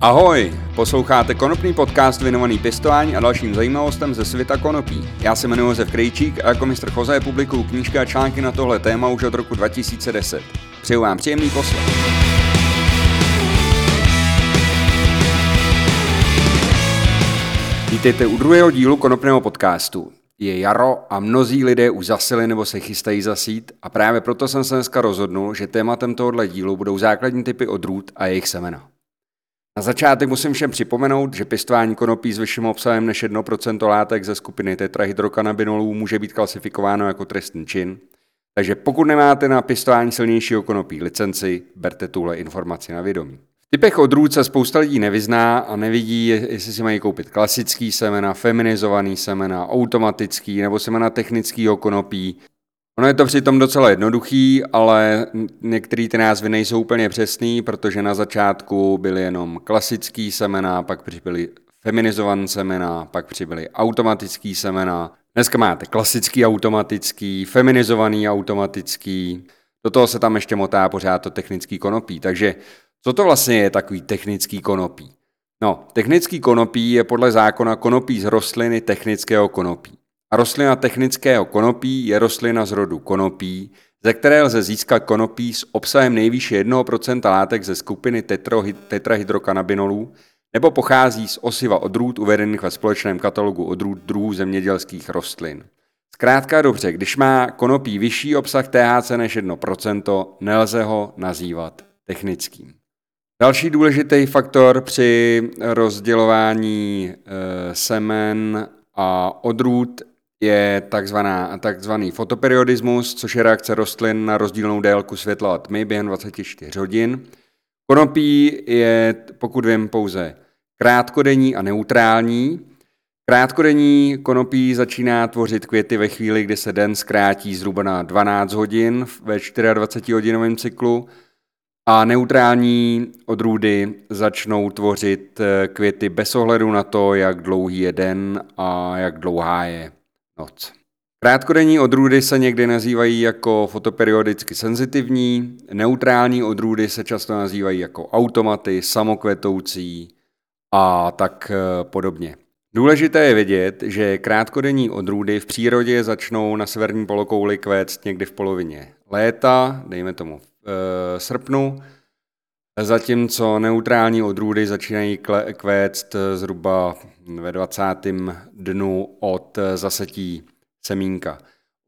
Ahoj, posloucháte konopný podcast věnovaný pěstování a dalším zajímavostem ze světa konopí. Já se jmenuji Josef Krejčík a jako mistr Choze publikuju knížky a články na tohle téma už od roku 2010. Přeju vám příjemný poslech. Vítejte u druhého dílu konopného podcastu. Je jaro a mnozí lidé už zasili nebo se chystají zasít a právě proto jsem se dneska rozhodnul, že tématem tohohle dílu budou základní typy odrůd a jejich semena. Na začátek musím všem připomenout, že pěstování konopí s vyšším obsahem než 1% látek ze skupiny tetrahydrokanabinolů může být klasifikováno jako trestný čin, takže pokud nemáte na pěstování silnějšího konopí licenci, berte tuhle informaci na vědomí. V typech odrůd se spousta lidí nevyzná a nevidí, jestli si mají koupit klasický semena, feminizovaný semena, automatický nebo semena technického konopí. Ono je to přitom docela jednoduchý, ale některé ty názvy nejsou úplně přesný, protože na začátku byly jenom klasický semena, pak přibyly feminizované semena, pak přibyly automatický semena. Dneska máte klasický automatický, feminizovaný automatický, do toho se tam ještě motá pořád to technický konopí. Takže co to vlastně je takový technický konopí? No, technický konopí je podle zákona konopí z rostliny technického konopí. Rostlina technického konopí je rostlina z rodu konopí, ze které lze získat konopí s obsahem nejvýše 1% látek ze skupiny tetrahydrokanabinolů nebo pochází z osiva odrůd uvedených ve společném katalogu odrůd druhů zemědělských rostlin. Zkrátka dobře, když má konopí vyšší obsah THC než 1%, nelze ho nazývat technickým. Další důležitý faktor při rozdělování e, semen a odrůd je takzvaná, takzvaný fotoperiodismus, což je reakce rostlin na rozdílnou délku světla a tmy během 24 hodin. Konopí je, pokud vím, pouze krátkodenní a neutrální. Krátkodenní konopí začíná tvořit květy ve chvíli, kdy se den zkrátí zhruba na 12 hodin ve 24-hodinovém cyklu a neutrální odrůdy začnou tvořit eh, květy bez ohledu na to, jak dlouhý je den a jak dlouhá je noc. Krátkodenní odrůdy se někdy nazývají jako fotoperiodicky senzitivní, neutrální odrůdy se často nazývají jako automaty, samokvetoucí a tak eh, podobně. Důležité je vědět, že krátkodenní odrůdy v přírodě začnou na severní polokouli kvést někdy v polovině léta, dejme tomu v e, srpnu, zatímco neutrální odrůdy začínají kvést zhruba ve 20. dnu od zasetí semínka.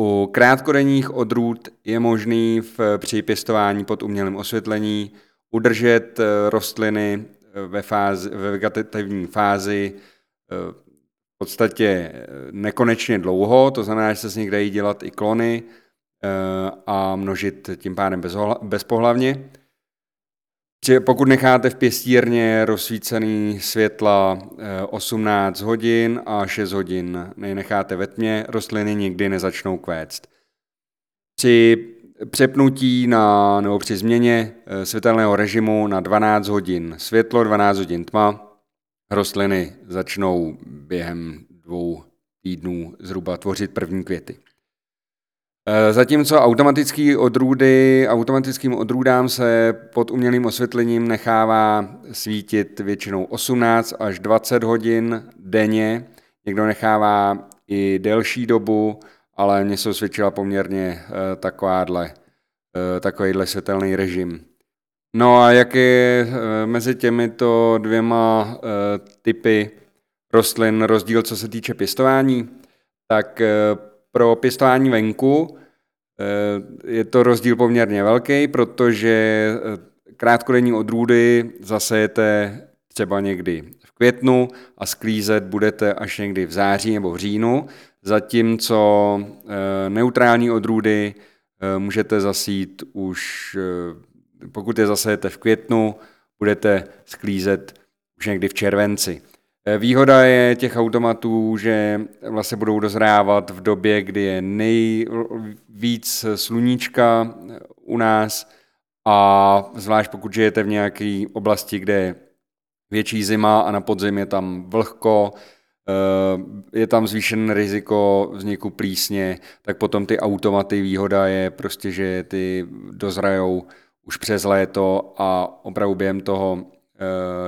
U krátkodenních odrůd je možný v, při pěstování pod umělým osvětlení udržet eh, rostliny eh, ve, fázi, ve vegetativní fázi eh, v podstatě nekonečně dlouho, to znamená, že se z nich dají dělat i klony a množit tím pádem bezpohlavně. Pokud necháte v pěstírně rozsvícený světla 18 eh, hodin a 6 hodin necháte ve tmě, rostliny nikdy nezačnou kvést. Při přepnutí na, nebo při změně eh, světelného režimu na 12 hodin světlo, 12 hodin tma, rostliny začnou během dvou týdnů zhruba tvořit první květy. Eh, zatímco automatický odrůdy, automatickým odrůdám se pod umělým osvětlením nechává svítit většinou 18 až 20 hodin denně. Někdo nechává i delší dobu, ale mně se osvědčila poměrně eh, takováhle, eh, takovýhle světelný režim. No a jak je mezi těmito dvěma typy rostlin rozdíl, co se týče pěstování, tak pro pěstování venku eh, je to rozdíl poměrně velký, protože eh, krátkodenní odrůdy zasejete třeba někdy v květnu a sklízet budete až někdy v září nebo v říjnu, zatímco eh, neutrální odrůdy můžete zasít už, pokud je zasejete v květnu, budete sklízet už někdy v červenci. Eh, výhoda je těch automatů, že vlastně budou dozrávat v době, kdy je nejvíc sluníčka u nás. A zvlášť pokud žijete v nějaké oblasti, kde je větší zima a na podzim je tam vlhko, eh, je tam zvýšen riziko vzniku plísně, tak potom ty automaty výhoda je prostě, že ty dozrajou už přes léto a opravdu během toho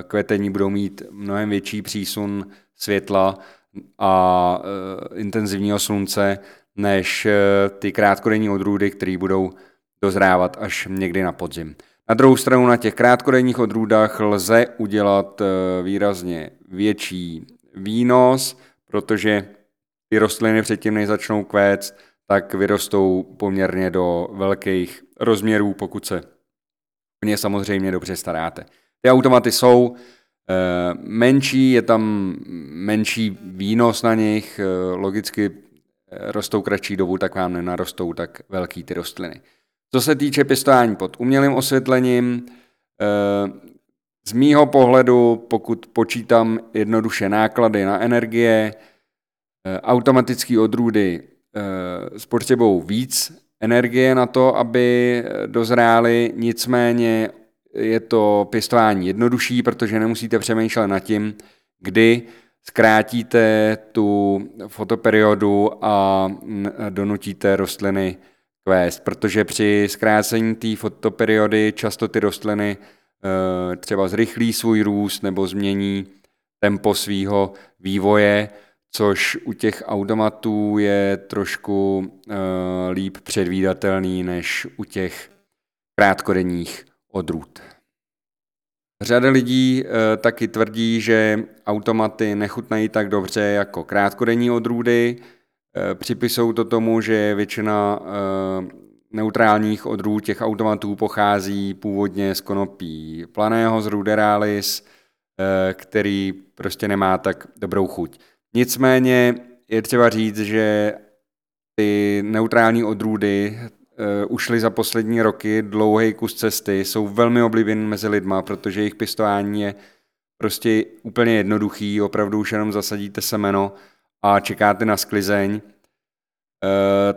kvetení budou mít mnohem větší přísun světla a intenzivního slunce než ty krátkodenní odrůdy, které budou dozrávat až někdy na podzim. Na druhou stranu na těch krátkodenních odrůdách lze udělat výrazně větší výnos, protože ty rostliny předtím, než začnou kvést, tak vyrostou poměrně do velkých rozměrů, pokud se o ně samozřejmě dobře staráte. Ty automaty jsou e, menší, je tam menší výnos na nich, e, logicky e, rostou kratší dobu, tak vám nenarostou tak velký ty rostliny. Co se týče pěstování pod umělým osvětlením, z mýho pohledu, pokud počítám jednoduše náklady na energie, automatické odrůdy spotřebou víc energie na to, aby dozrály, nicméně je to pěstování jednodušší, protože nemusíte přemýšlet nad tím, kdy zkrátíte tu fotoperiodu a donutíte rostliny kvést, protože při zkrácení té fotoperiody často ty rostliny eh, třeba zrychlí svůj růst nebo změní tempo svého vývoje, což u těch automatů je trošku uh, líp předvídatelný než u těch krátkodenních odrůd. Řada lidí uh, taky tvrdí, že automaty nechutnají tak dobře jako krátkodenní odrůdy. Uh, připisují to tomu, že většina uh, neutrálních odrůd těch automatů pochází původně z konopí planého, z ruderalis, který prostě nemá tak dobrou chuť. Nicméně je třeba říct, že ty neutrální odrůdy uh, ušly za poslední roky dlouhý kus cesty, jsou velmi oblíbený mezi lidma, protože jejich pěstování je prostě úplně jednoduchý, opravdu už jenom zasadíte semeno a čekáte na sklizeň, uh,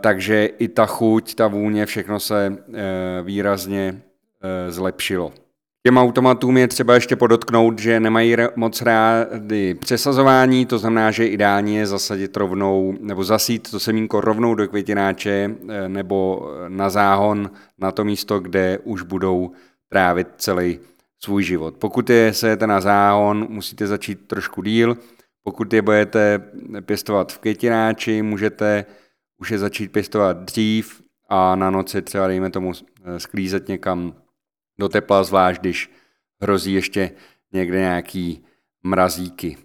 takže i ta chuť, ta vůně, všechno se uh, výrazně zlepšilo. Těm automatům je třeba ještě podotknout, že nemají moc rády přesazování, to znamená, že ideální je zasadit rovnou, nebo zasít to semínko rovnou do květináče eh, nebo na záhon na to místo, kde už budou trávit celý svůj život. Pokud je sejete na záhon, musíte začít trošku díl. Pokud je budete pěstovat v květináči, můžete už je začít pěstovat dřív a na noci třeba, dejme tomu, eh, sklízet někam do tepla, zvlášť když hrozí ještě někde nějaký mrazíky.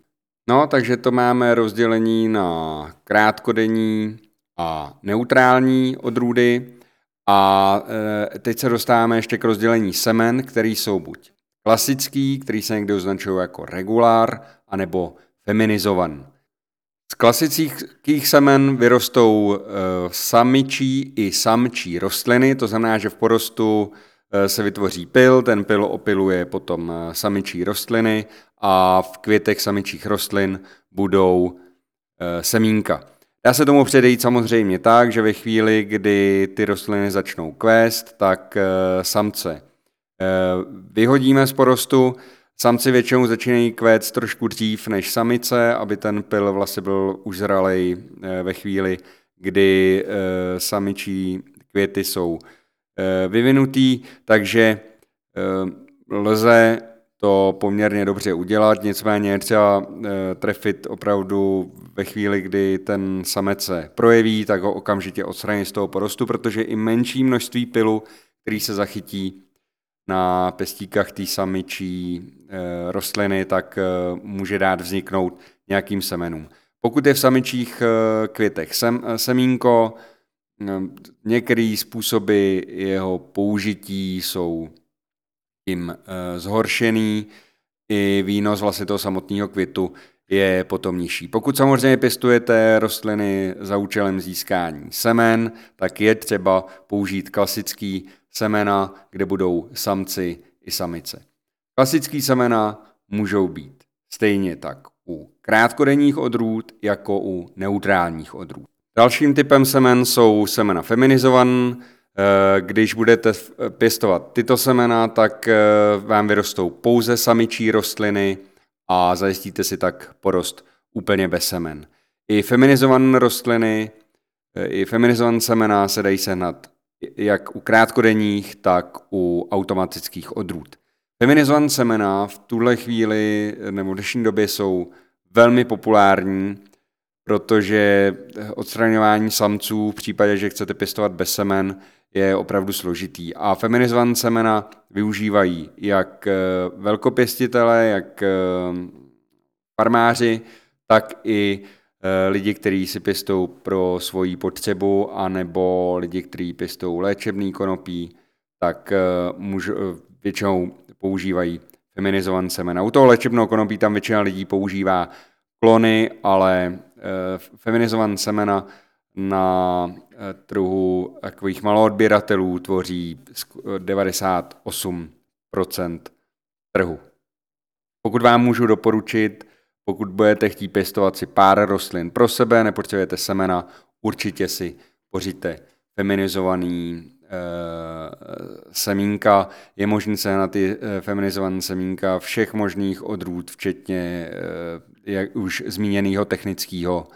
No, takže to máme rozdělení na krátkodenní a neutrální odrůdy. A e, teď se dostáváme ještě k rozdělení semen, který jsou buď klasický, který se někdy označují jako regulár, anebo feminizovaný. Z klasických semen vyrostou e, samičí i samčí rostliny, to znamená, že v porostu Eh, se vytvoří pil, ten pil opiluje potom eh, samičí rostliny a v květech samičích rostlin budou eh, semínka. Dá se tomu předejít samozřejmě tak, že ve chvíli, kdy ty rostliny začnou kvést, tak samce vyhodíme z porostu. Samci většinou začínají kvést trošku dřív než samice, aby ten pil vlastně byl už zralej ve chvíli, kdy samičí květy jsou Eh, vyvinutý, takže eh, lze to poměrně dobře udělat, nicméně třeba eh, trefit opravdu ve chvíli, kdy ten samec se projeví, tak ho okamžitě odstranit z toho porostu, protože i menší množství pilu, který se zachytí na pestíkách té samičí rostliny, tak může dát vzniknout nějakým semenům. Pokud je v samičích květech sem, semínko, Ehm, některé způsoby jeho použití jsou tím eh, zhoršený, i výnos vlastně toho samotného květu je potom nižší. Pokud samozřejmě pěstujete rostliny za účelem získání semen, tak je třeba použít klasický semena, kde budou samci i samice. Klasický semena můžou být stejně tak u krátkodenních odrůd, jako u neutrálních odrůd. Dalším typem semen jsou semena feminizované. Eh, když budete pěstovat tyto semena, tak eh, vám vyrostou pouze samičí rostliny a zajistíte si tak porost úplně bez semen. I feminizované rostliny, eh, i feminizované semena se dají sehnat jak u krátkodenních, tak u automatických odrůd. Feminizované semena v tuhle chvíli nebo v dnešní době jsou velmi populární, protože odstraňování samců v případě, že chcete pěstovat bez semen, je opravdu složitý. A feminizované semena využívají jak eh, velkopěstitele, jak eh, farmáři, tak i eh, lidi, kteří si pěstou pro svoji potřebu, anebo lidi, kteří pěstou léčebný konopí, tak většinou používají feminizované semena. U toho léčebného konopí tam většina lidí používá klony, ale feminizované semena na eh, trhu takových maloodběratelů tvoří 98% trhu. Pokud vám můžu doporučit, pokud budete chtít pěstovat si pár rostlin pro sebe, nepotřebujete semena, určitě si pořiďte feminizovaný semínka. Je možné se na ty e, feminizované semínka všech možných odrůd, včetně e, jak už zmíněného technického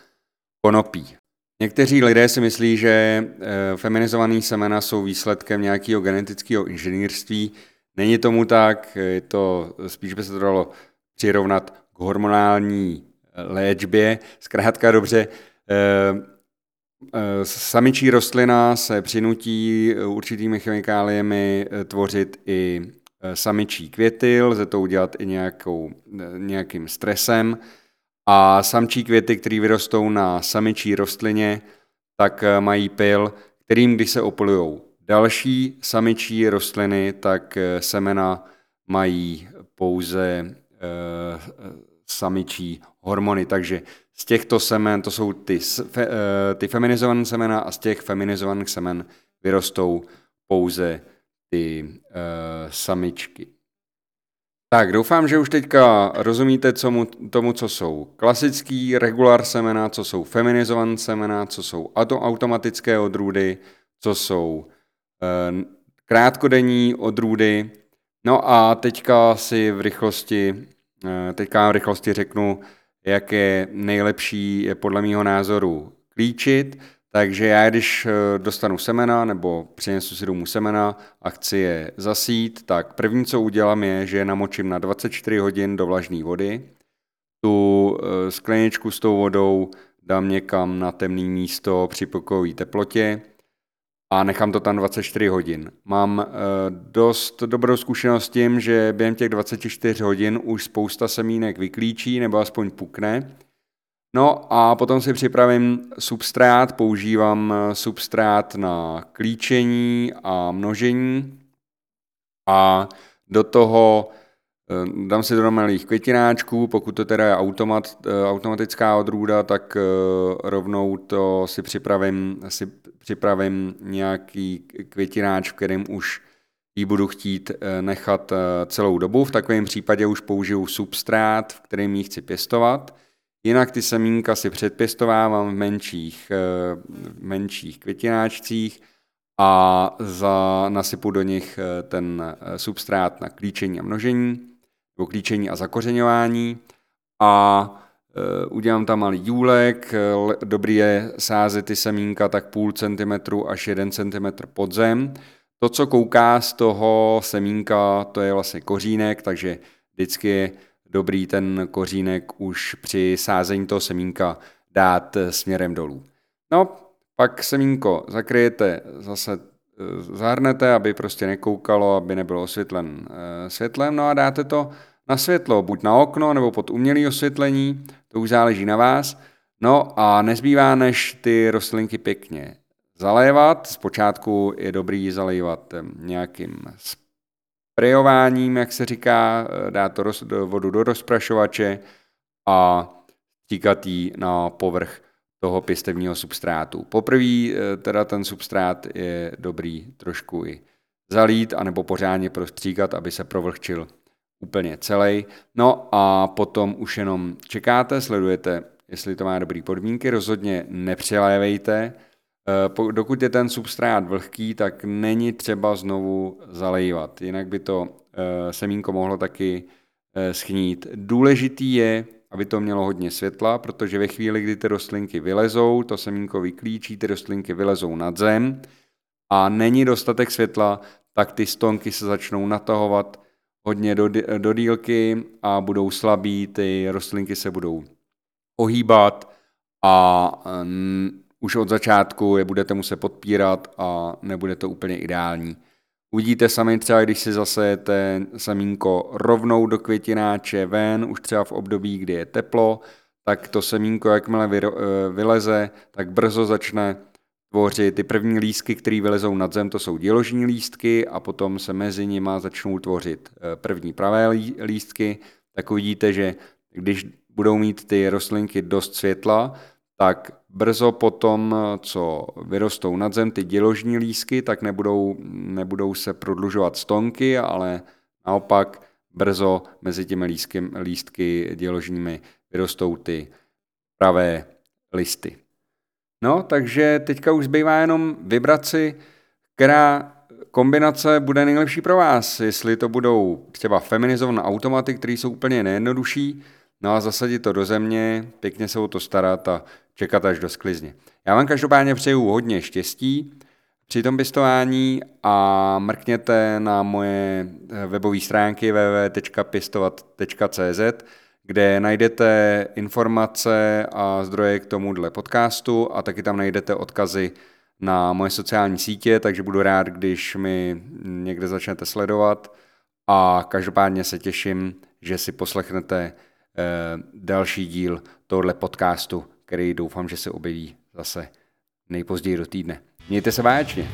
konopí. Někteří lidé si myslí, že eh, feminizované semena jsou výsledkem nějakého genetického inženýrství. Není tomu tak, je to, spíš by se to dalo přirovnat k hormonální eh, léčbě. Zkrátka dobře, eh, samičí rostlina se přinutí určitými chemikáliemi tvořit i samičí květy, lze to udělat i nějakou, nějakým stresem. A samčí květy, které vyrostou na samičí rostlině, tak eh, mají pil, kterým, když se opolují další samičí rostliny, tak eh, semena mají pouze e, samičí hormony. Takže z těchto semen, to jsou ty, fe, e, ty feminizované semena a z těch feminizovaných semen vyrostou pouze ty e, samičky. Tak, doufám, že už teďka rozumíte mu, tomu, co jsou klasický regular semena, co jsou feminizované semena, co jsou automatické odrůdy, co jsou e, krátkodenní odrůdy. No a teďka si v rychlosti, e, teďka v rychlosti řeknu, jak je nejlepší je podle mého názoru klíčit. Takže já, když eh, dostanu semena nebo přinesu si domů semena a chci je zasít, tak první, co udělám, je, že je namočím na 24 hodin do vlažné vody. Tu eh, skleničku s tou vodou dám někam na temné místo při pokojové teplotě a nechám to tam 24 hodin. Mám eh, dost dobrou zkušenost s tím, že během těch 24 hodin už spousta semínek vyklíčí nebo aspoň pukne No a potom si připravím substrát, používám eh, substrát na klíčení a množení a do toho eh, dám si do malých květináčků, pokud to teda je automat, automatická odrůda, tak rovnou to si připravím, si připravím nějaký květináč, v kterém už ji budu chtít nechat celou dobu. V takovém případě už použiju substrát, v kterém ji chci pěstovat. Jinak ty semínka si předpěstovávám v menších, eh, v menších květináčcích a za, nasypu do nich eh, ten eh, substrát na klíčení a množení, nebo klíčení a zakořeňování a udělám tam malý důlek, dobrý je sázet ty semínka tak půl centimetru až jeden centimetr pod zem. To, co kouká z toho semínka, to je vlastně kořínek, takže vždycky je dobrý ten kořínek už při sázení toho semínka dát směrem dolů. No, pak semínko zakryjete, zase eh, zahrnete, aby prostě nekoukalo, aby nebylo osvětlen eh, světlem, no a dáte to na světlo, buď na okno nebo pod umělé osvětlení, to už záleží na vás. No a nezbývá, než ty rostlinky pěkně zalévat. Zpočátku je dobrý zalévat eh, nějakým prejováním, jak se říká, eh, dát to vodu do rozprašovače a stíkat ji na povrch toho pěstevního substrátu. Poprvé eh, teda ten substrát je dobrý trošku i zalít, anebo pořádně prostříkat, aby se provlhčil úplně celý. No a potom už jenom čekáte, sledujete, jestli to má dobré podmínky, rozhodně nepřelévejte, Eh, dokud je ten substrát vlhký, tak není třeba znovu zalejvat, jinak by to eh, semínko mohlo taky eh, schnít. Důležitý je, aby to mělo hodně světla, protože ve chvíli, kdy ty rostlinky vylezou, to semínko vyklíčí, ty rostlinky vylezou nad zem a není dostatek světla, tak ty stonky se začnou natahovat hodně do, do dílky a budou slabí, ty rostlinky se budou ohýbat a um, už od začátku je budete muset podpírat a nebude to úplně ideální. Uvidíte sami třeba, když si zasejete semínko rovnou do květináče ven, už třeba v období, kdy je teplo, tak to semínko, jakmile eh, vyleze, tak brzo začne tvořit ty první lístky, které vylezou nad zem, to jsou děložní lístky a potom se mezi nimi začnou tvořit eh, první pravé lístky, tak uvidíte, že když budou mít ty rostlinky dost světla, tak brzo potom, co vyrostou nad zem ty děložní lístky, tak nebudou, nebudou se prodlužovat stonky, ale naopak brzo mezi těmi lístky, lístky děložními vyrostou ty pravé listy. No, takže teďka už zbývá jenom vybrat si, která kombinace bude nejlepší pro vás. Jestli to budou třeba feminizované automaty, které jsou úplně nejjednodušší, no a zasadit to do země, pěkně se o to starat a čekat až do sklizně. Já vám každopádně přeju hodně štěstí při tom pěstování a mrkněte na moje webové stránky www.pěstovat.cz, kde najdete informace a zdroje k tomuhle podcastu a taky tam najdete odkazy na moje sociální sítě, takže budu rád, když mi někde začnete sledovat a každopádně se těším, že si poslechnete eh, další díl tohle podcastu, který doufám, že se objeví zase nejpozději do týdne. Mějte se báječně.